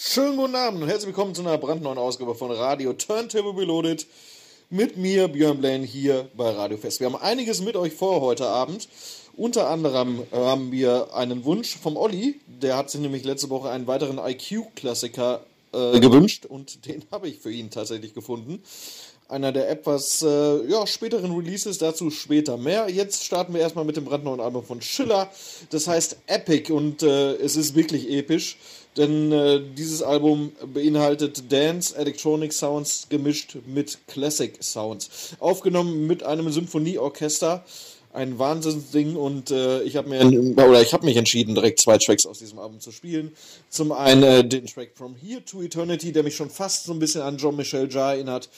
Schönen guten Abend und herzlich willkommen zu einer brandneuen Ausgabe von Radio Turntable Reloaded mit mir, Björn Blaine, hier bei Radio Fest. Wir haben einiges mit euch vor heute Abend. Unter anderem haben wir einen Wunsch vom Olli, der hat sich nämlich letzte Woche einen weiteren IQ-Klassiker äh, gewünscht und den habe ich für ihn tatsächlich gefunden. Einer der etwas äh, ja, späteren Releases, dazu später mehr. Jetzt starten wir erstmal mit dem brandneuen Album von Schiller. Das heißt Epic und äh, es ist wirklich episch denn äh, dieses Album beinhaltet Dance, Electronic Sounds gemischt mit Classic Sounds. Aufgenommen mit einem Symphonieorchester. Ein Wahnsinnsding und äh, ich habe mir oder ich habe mich entschieden, direkt zwei Tracks aus diesem Album zu spielen. Zum einen äh, den Track From Here to Eternity, der mich schon fast so ein bisschen an Jean-Michel Jarre erinnert.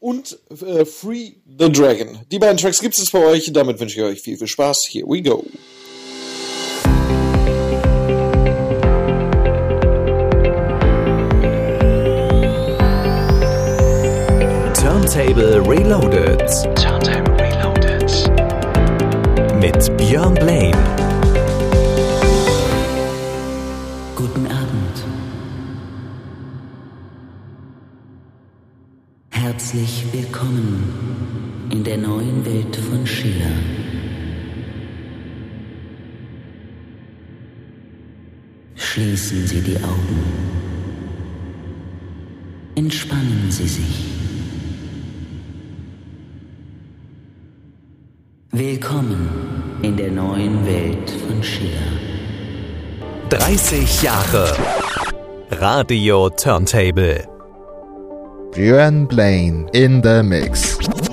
Und äh, Free the Dragon. Die beiden Tracks gibt es für euch. Damit wünsche ich euch viel, viel Spaß. Here we go. Turntable Reloaded. Turntable Reloaded. Mit Björn Blaine. Willkommen in der neuen Welt von Schiller. Schließen Sie die Augen. Entspannen Sie sich. Willkommen in der neuen Welt von Schiller. 30 Jahre Radio Turntable. Björn Blaine in the Mix.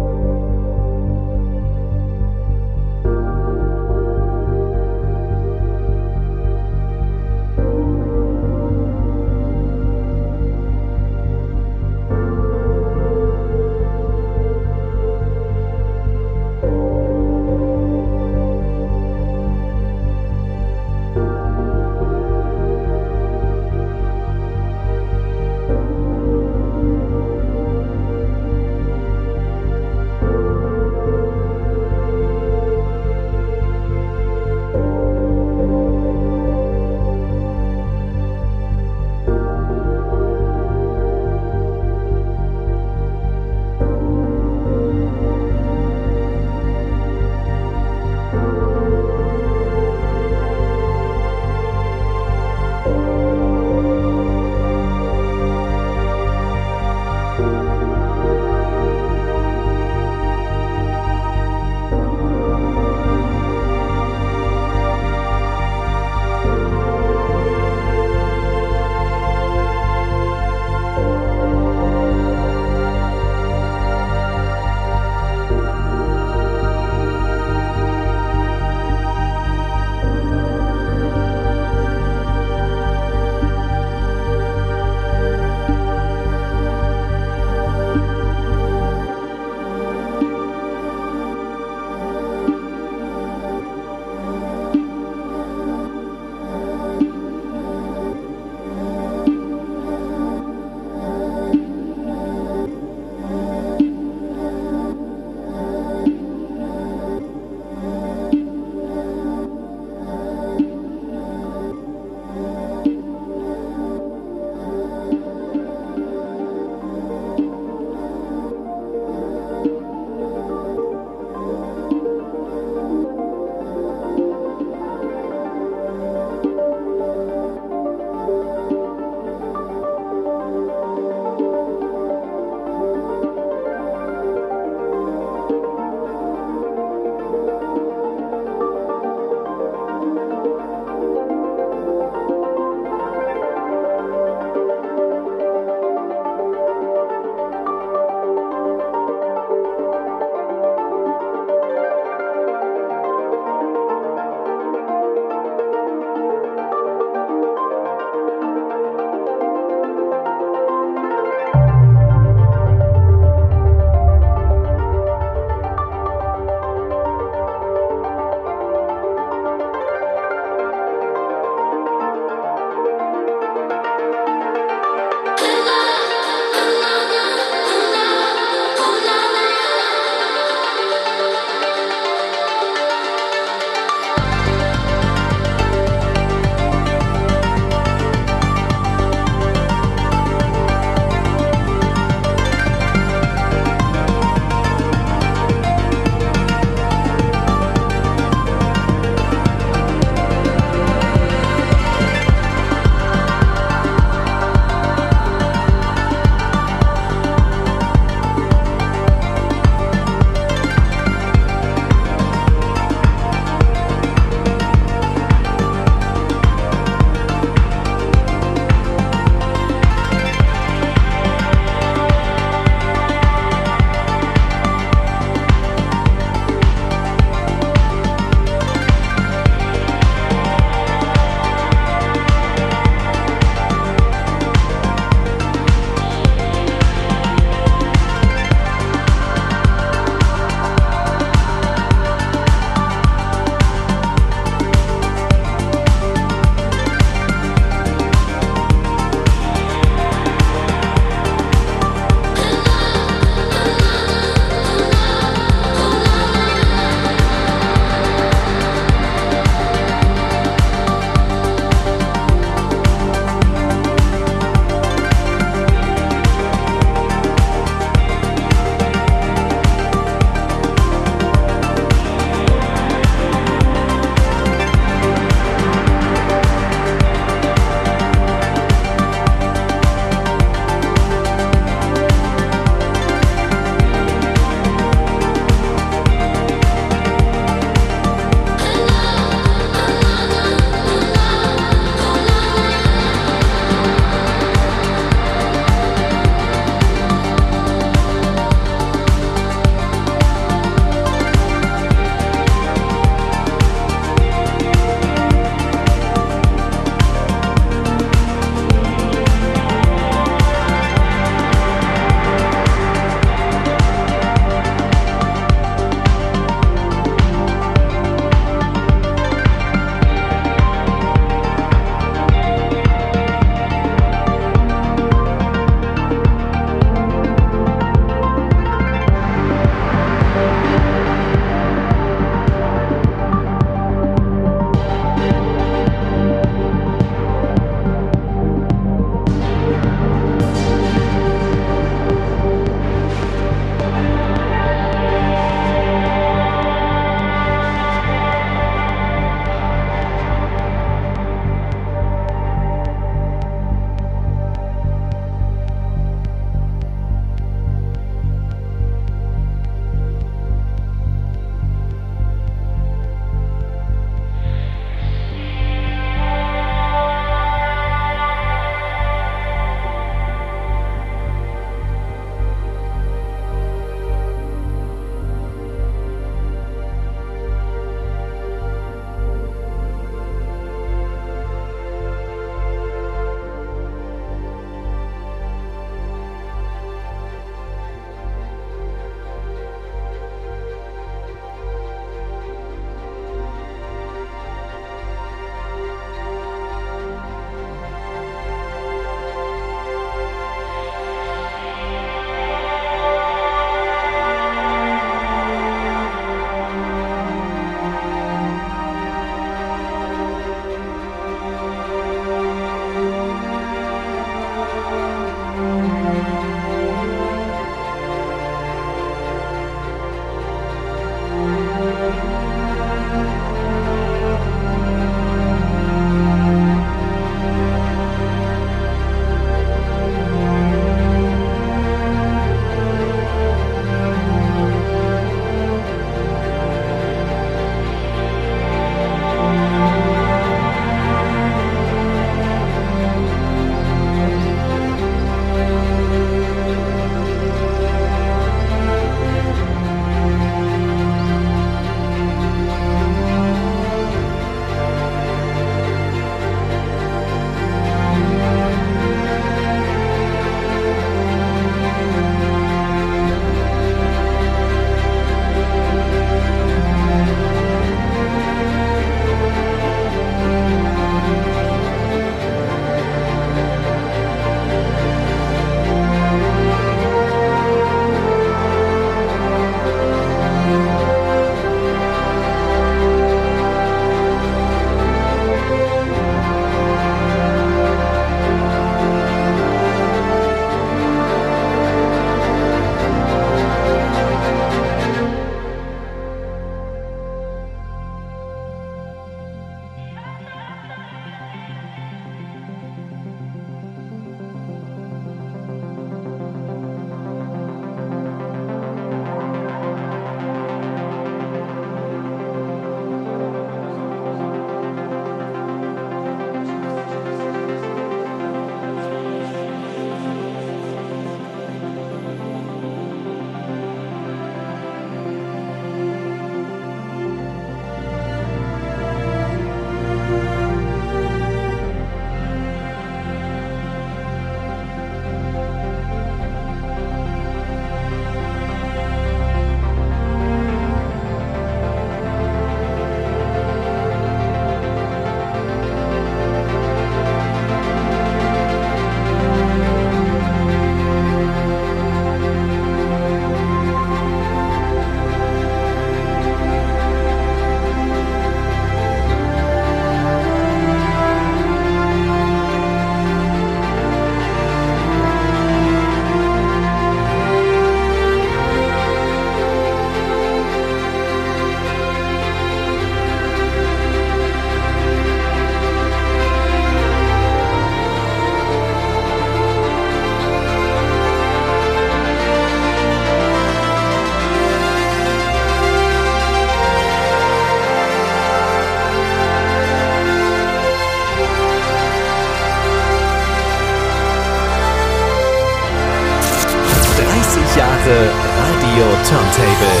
Turntable.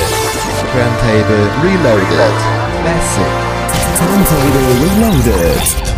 Turntable Reloaded. Classic. Turntable Reloaded.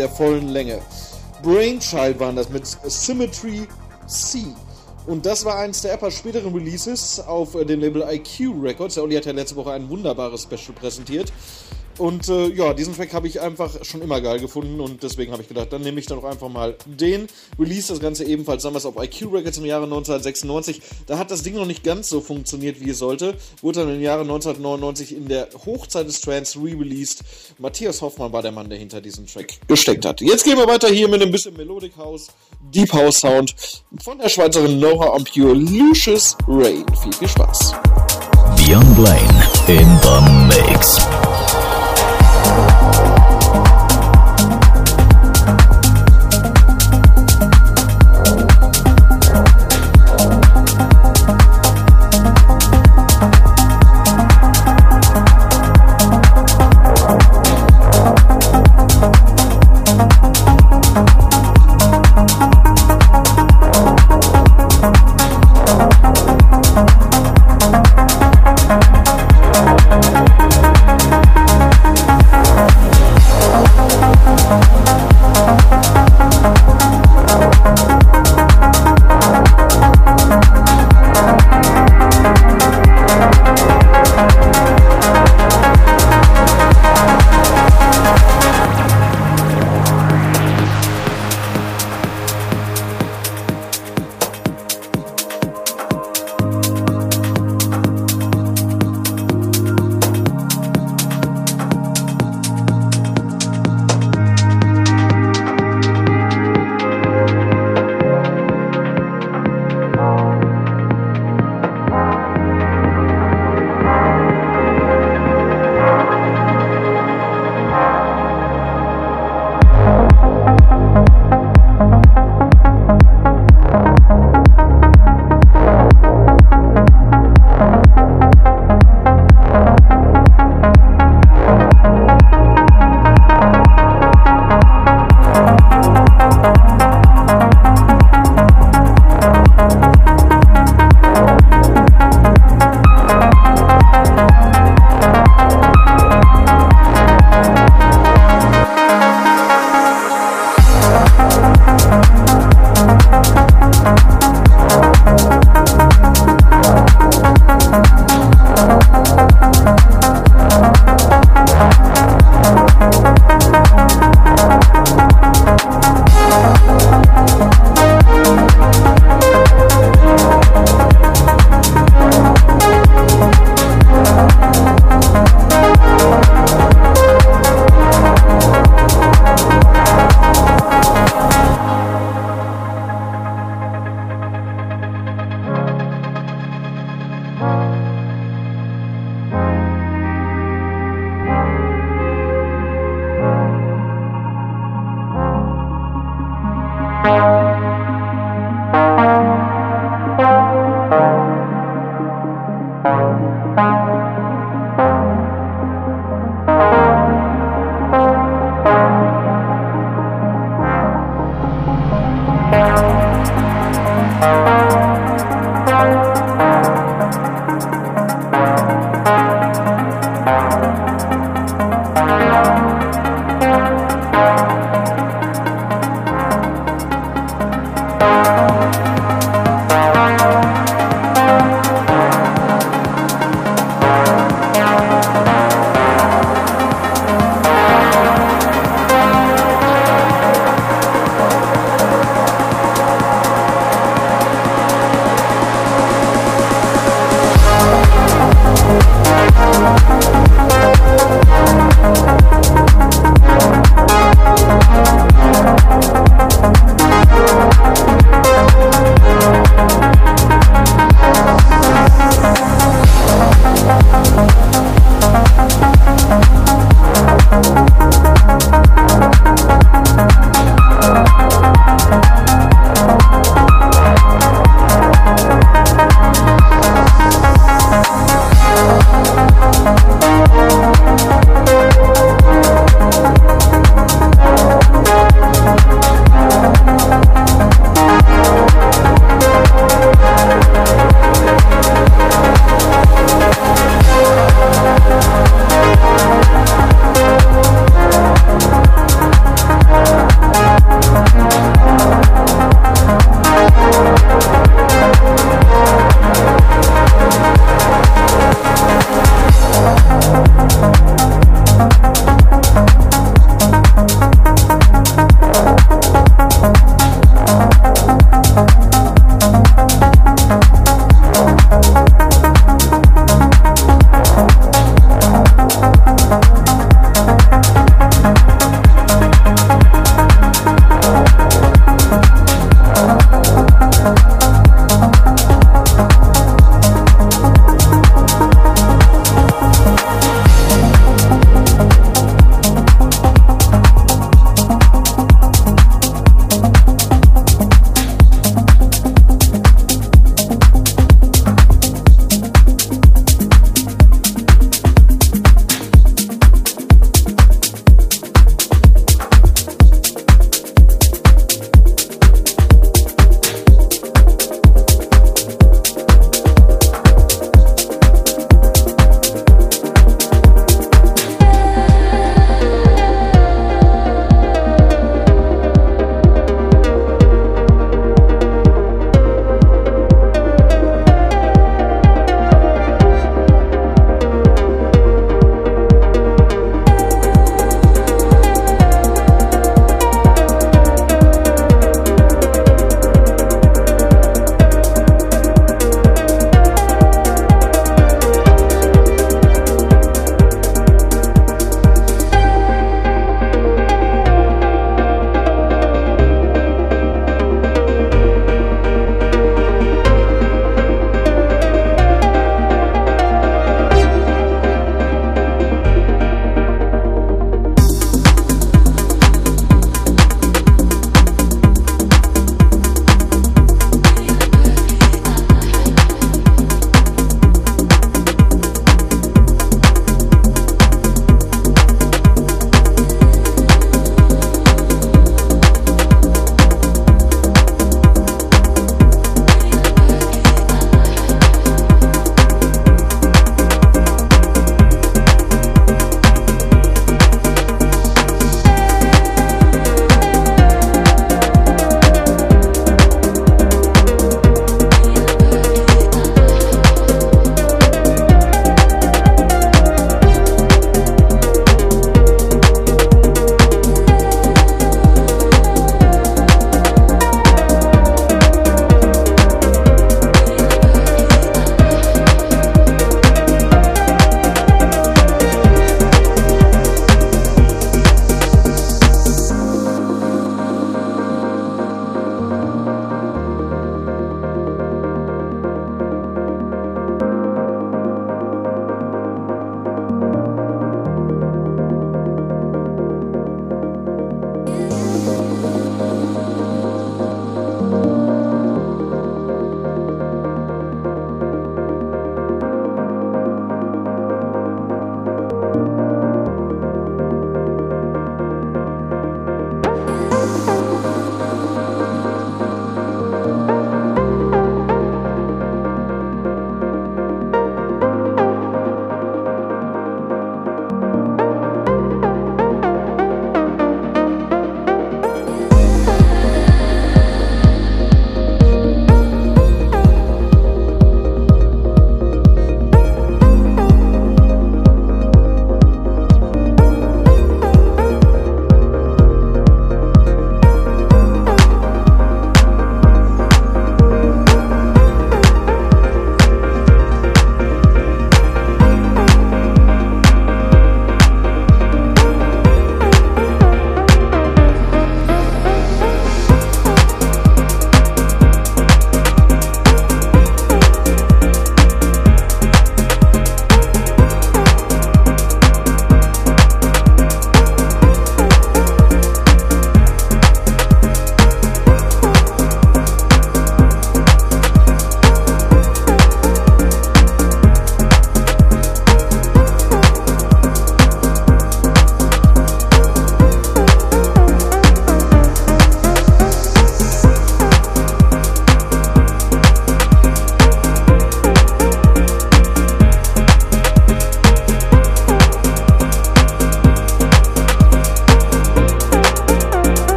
Der vollen Länge. Brainchild waren das mit Symmetry C. Und das war eins der etwas späteren Releases auf äh, dem Label IQ Records. Der Olli hat ja letzte Woche ein wunderbares Special präsentiert. Und äh, ja, diesen Track habe ich einfach schon immer geil gefunden und deswegen habe ich gedacht, dann nehme ich dann doch einfach mal den. Release das Ganze ebenfalls damals auf IQ Records im Jahre 1996. Da hat das Ding noch nicht ganz so funktioniert, wie es sollte. Wurde dann im Jahre 1999 in der Hochzeit des Trance re-released. Matthias Hoffmann war der Mann, der hinter diesem Track gesteckt hat. Jetzt gehen wir weiter hier mit ein bisschen Melodic House, Deep House Sound von der Schweizerin Nora Ampure, Lucius Rain. Viel, viel Spaß. Beyond Blaine in the mix.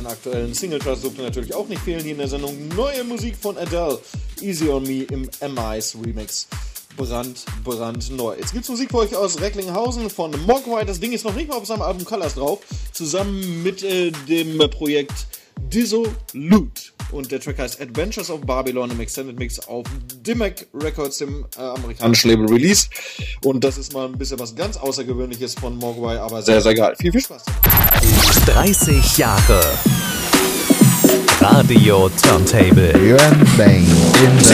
Den aktuellen Singlecharts durfte natürlich auch nicht fehlen hier in der Sendung. Neue Musik von Adele, Easy on Me im MI's Remix. Brand, brand neu. Jetzt gibt's Musik für euch aus Recklinghausen von Mogwai. Das Ding ist noch nicht mal auf seinem Album Colors drauf. Zusammen mit äh, dem Projekt Dissolute. Und der Track heißt Adventures of Babylon im Extended Mix auf Dimac Records, dem äh, amerikanischen Label Release. Und das ist mal ein bisschen was ganz Außergewöhnliches von Mogwai, aber sehr, sehr geil. Viel, viel Spaß. 30 Jahre Radio Turntable. Blaine in the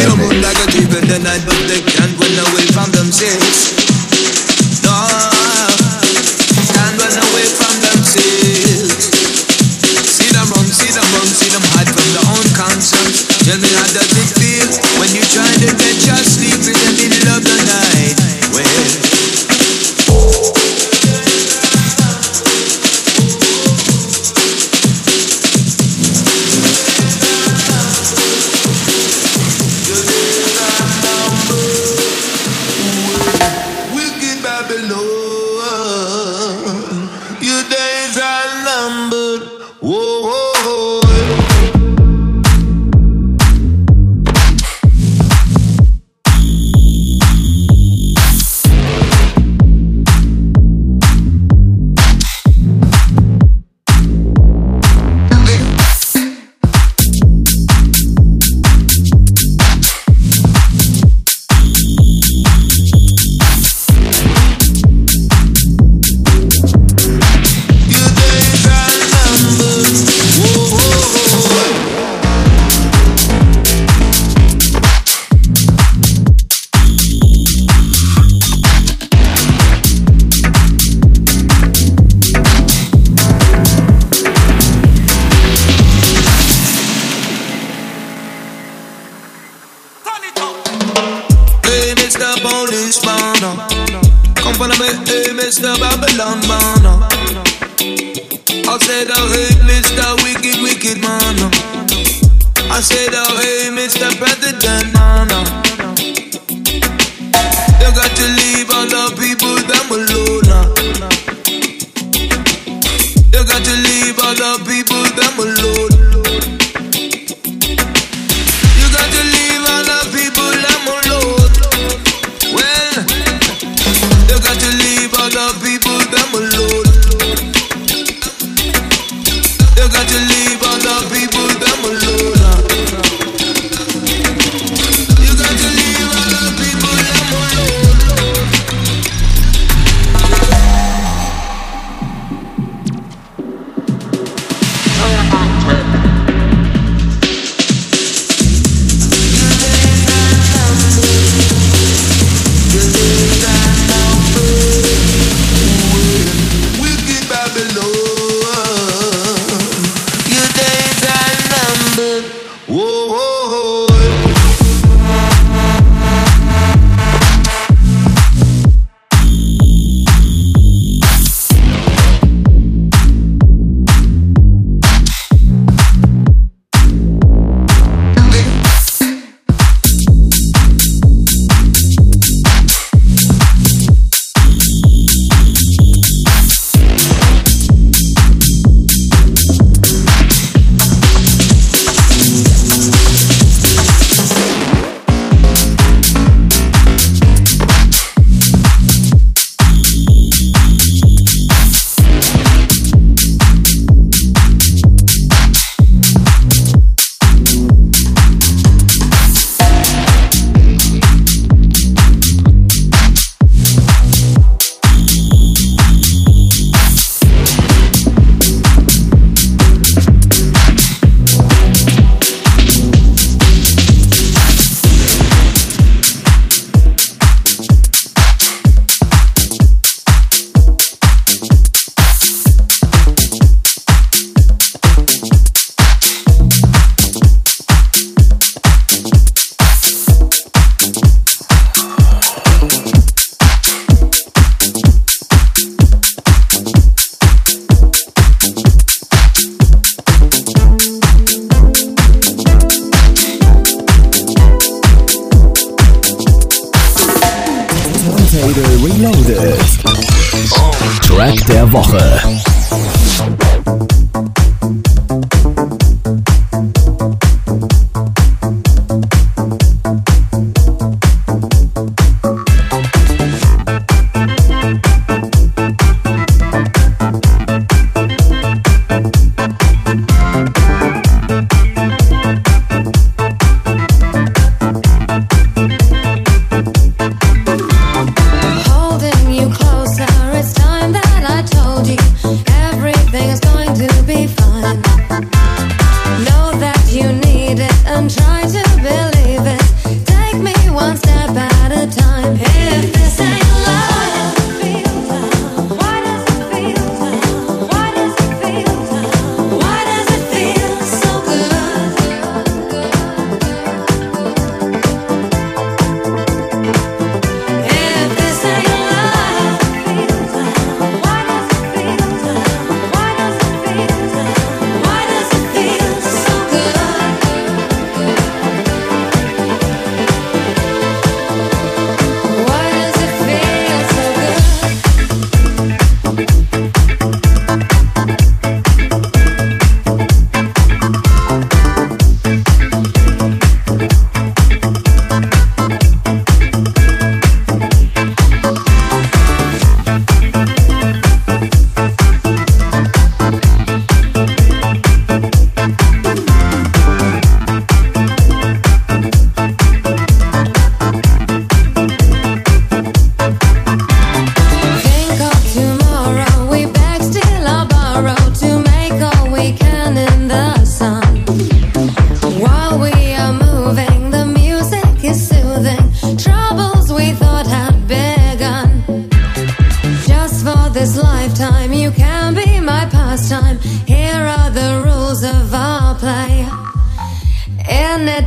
Tell me how does it feel when you try to get your sleep in the middle of the night?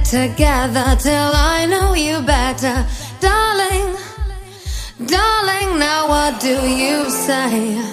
together till I know you better. Darling, darling, now what do you say?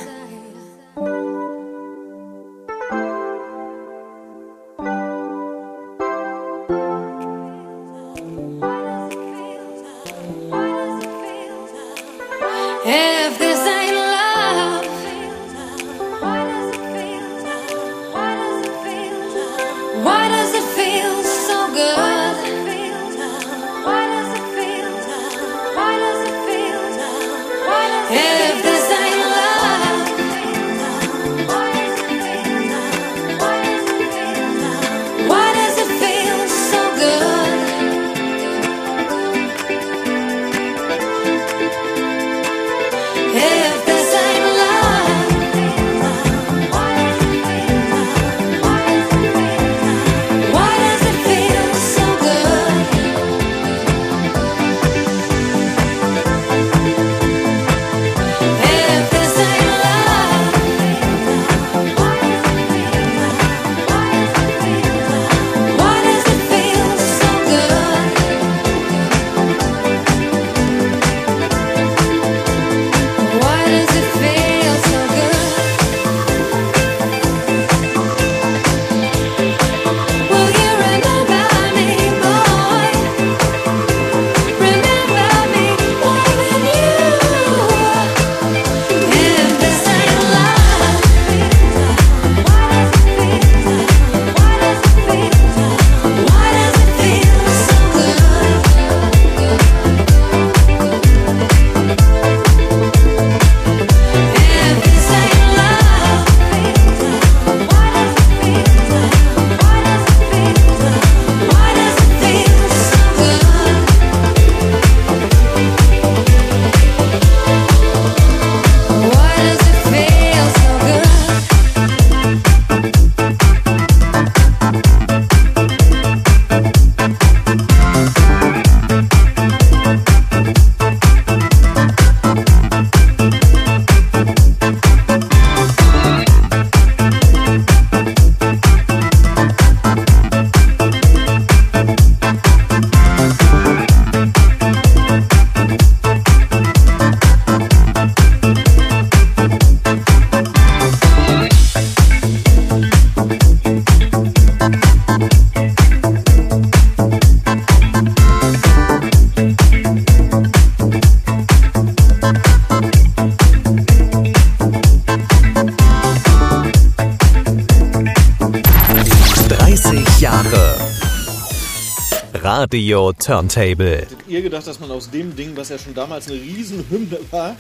Radio Turntable. Hättet ihr gedacht, dass man aus dem Ding, was ja schon damals eine Riesenhymne war,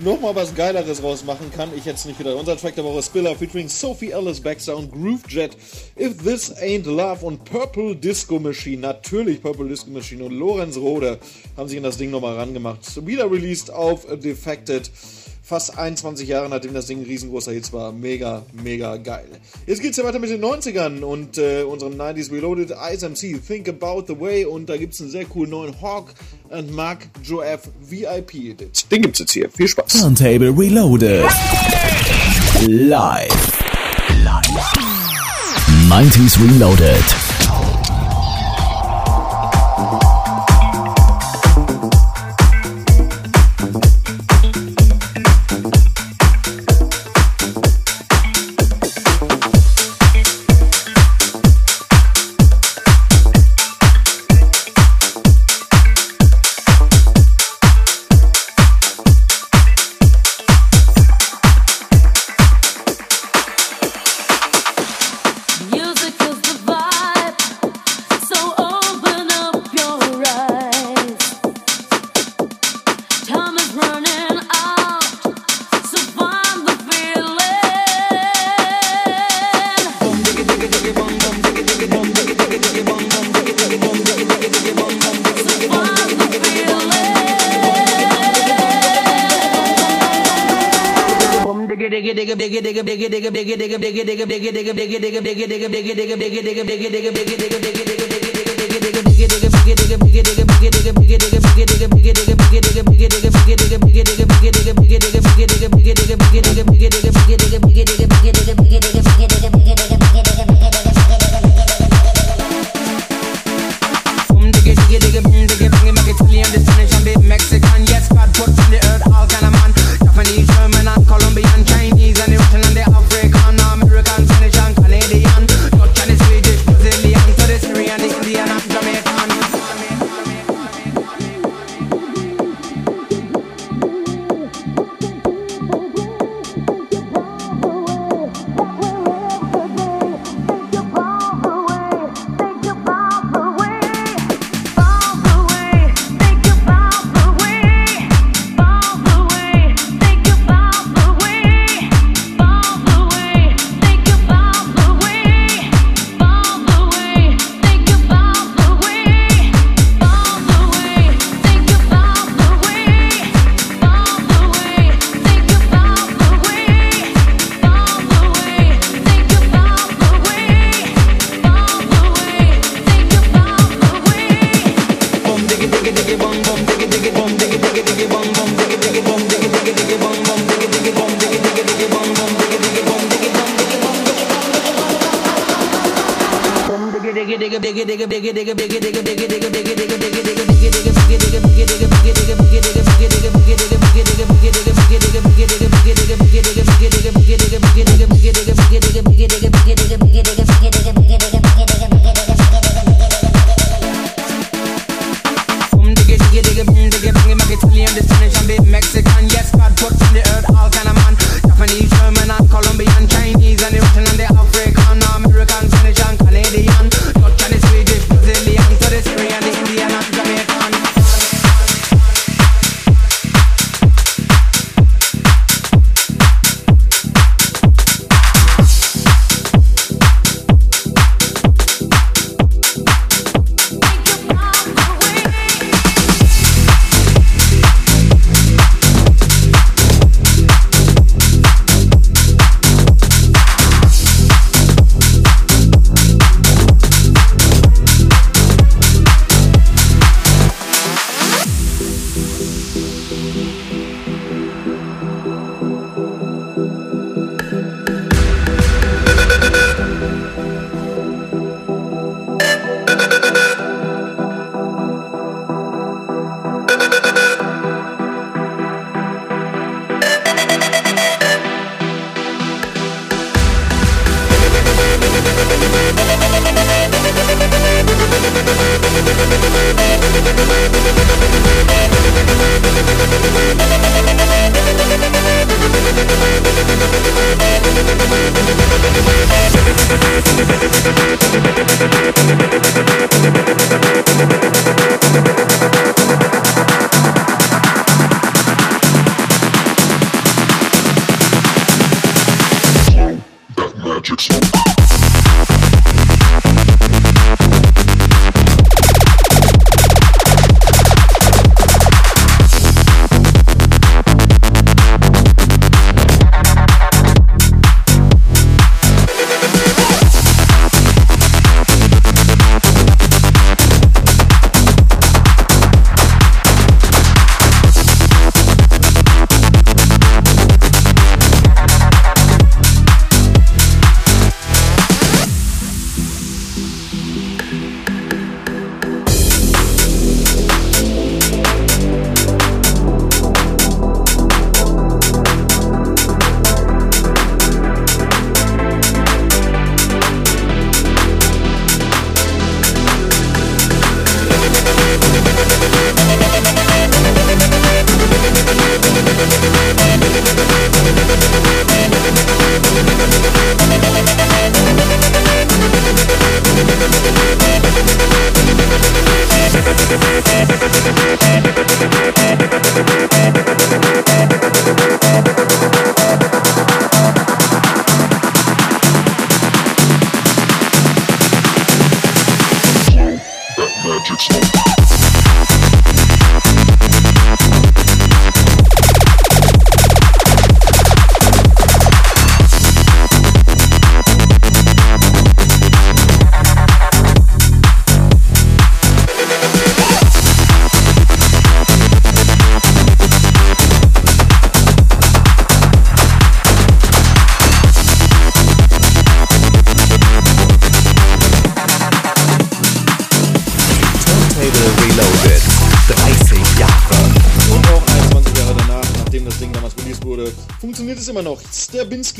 nochmal was Geileres rausmachen kann? Ich jetzt nicht wieder. Unser Track der Woche Spiller featuring Sophie Ellis Baxter und Groove Jet. If This Ain't Love und Purple Disco Machine. Natürlich Purple Disco Machine und Lorenz Rode haben sich in das Ding nochmal rangemacht. Wieder released auf Defected fast 21 Jahre nachdem das Ding ein riesengroßer Hit war. Mega, mega geil. Jetzt geht's ja weiter mit den 90ern und äh, unserem 90s Reloaded ISMC Think About the Way und da gibt's einen sehr coolen neuen Hawk and Mark Joe VIP Edit. Den gibt's jetzt hier. Viel Spaß. Turntable Reloaded. Live. 90s Reloaded. dig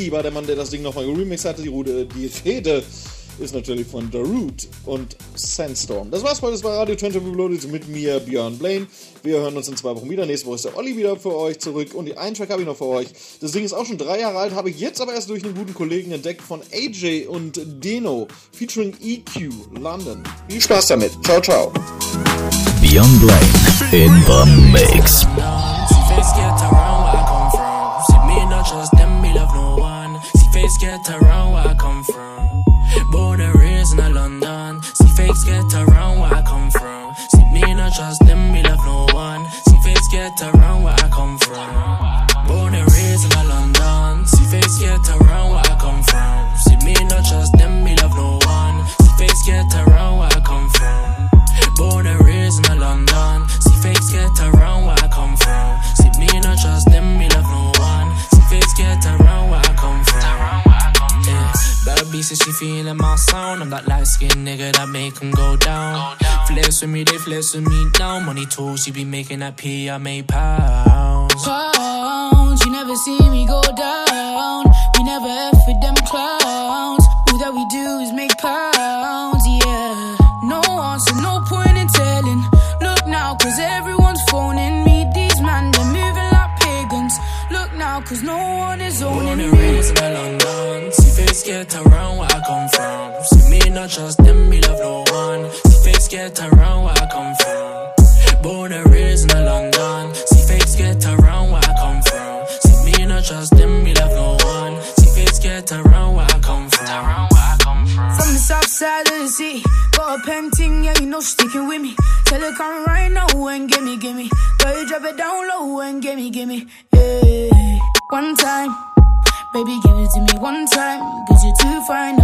Stabinski war der Mann, der das Ding nochmal geremixed hatte. Die, Rude, die Rede ist natürlich von Root und Sandstorm. Das war's heute, das war Radio Turntable Reloaded mit mir, Björn Blaine. Wir hören uns in zwei Wochen wieder. Nächste Woche ist der Olli wieder für euch zurück und die einen Track habe ich noch für euch. Das Ding ist auch schon drei Jahre alt, habe ich jetzt aber erst durch einen guten Kollegen entdeckt von AJ und Deno featuring EQ London. Viel Spaß damit. Ciao, ciao. Beyond Blaine in the mix. Flex with me, they flex with me now. Money too, she be making that P, I make pounds. pounds. You never see me go down. We never F with them clowns. Get around where I come from. Born and raised in a London. See face get around where I come from. See me not trust them, me love no one. See face get around where I come from. From the south side of the city, got a painting, yeah, you know, sticking with me. Tell her come right now and gimme, gimme. Girl, you drop it down low and gimme, gimme. Yeah, one time, baby, give it to me one time. Cause you're too fine, only one time.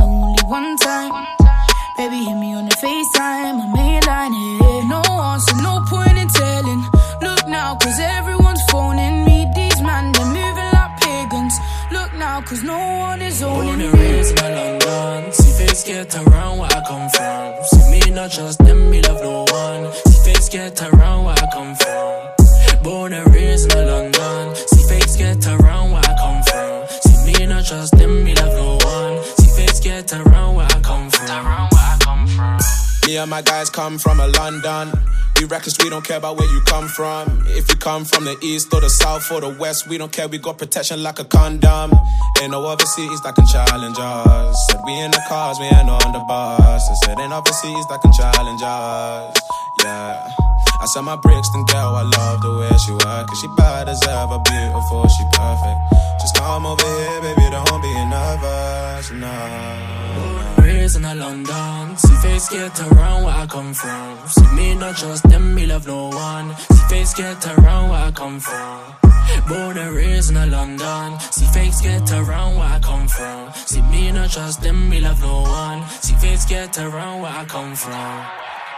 Baby, hit me on the FaceTime, my main line, yeah. No answer, no point in telling. Look now, cause everyone's phoning me. These man, they're moving like pagans. Look now, cause no one is Born owning and me. raised in London. See face get around where I come from. See me not trust them, me love no one. See face get around where I come from. Born and raised in London. See face get around where I come from. See me not trust them, me love no one. See face get around where I come from. Me and my guys come from a London. We reckless, we don't care about where you come from. If you come from the east or the south or the west, we don't care, we got protection like a condom. Ain't no other cities that can challenge us. Said we in the cars, we ain't on the bus. I said ain't other cities that can challenge us. Yeah. I said my Brixton girl, I love the way she work. Cause she bad as ever, beautiful, she perfect. Just come over here, baby, don't be nervous, no. Paris and a London. See face get around where I come from. See me not trust them, me love no one. See face get around where I come from. Born and raised in a London. See fakes get around where I come from. See me not trust them, me love no one. See fakes get around where I come from.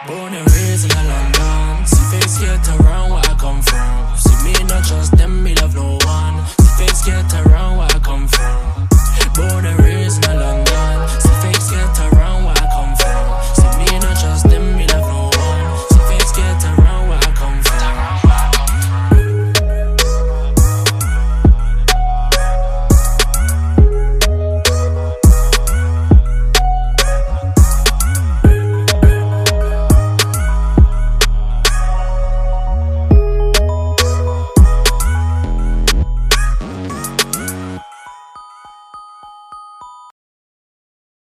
Born and raised in a London. See fakes get around where I come from. See me not trust them, me love no one. See fakes get around where I come from. Born and raised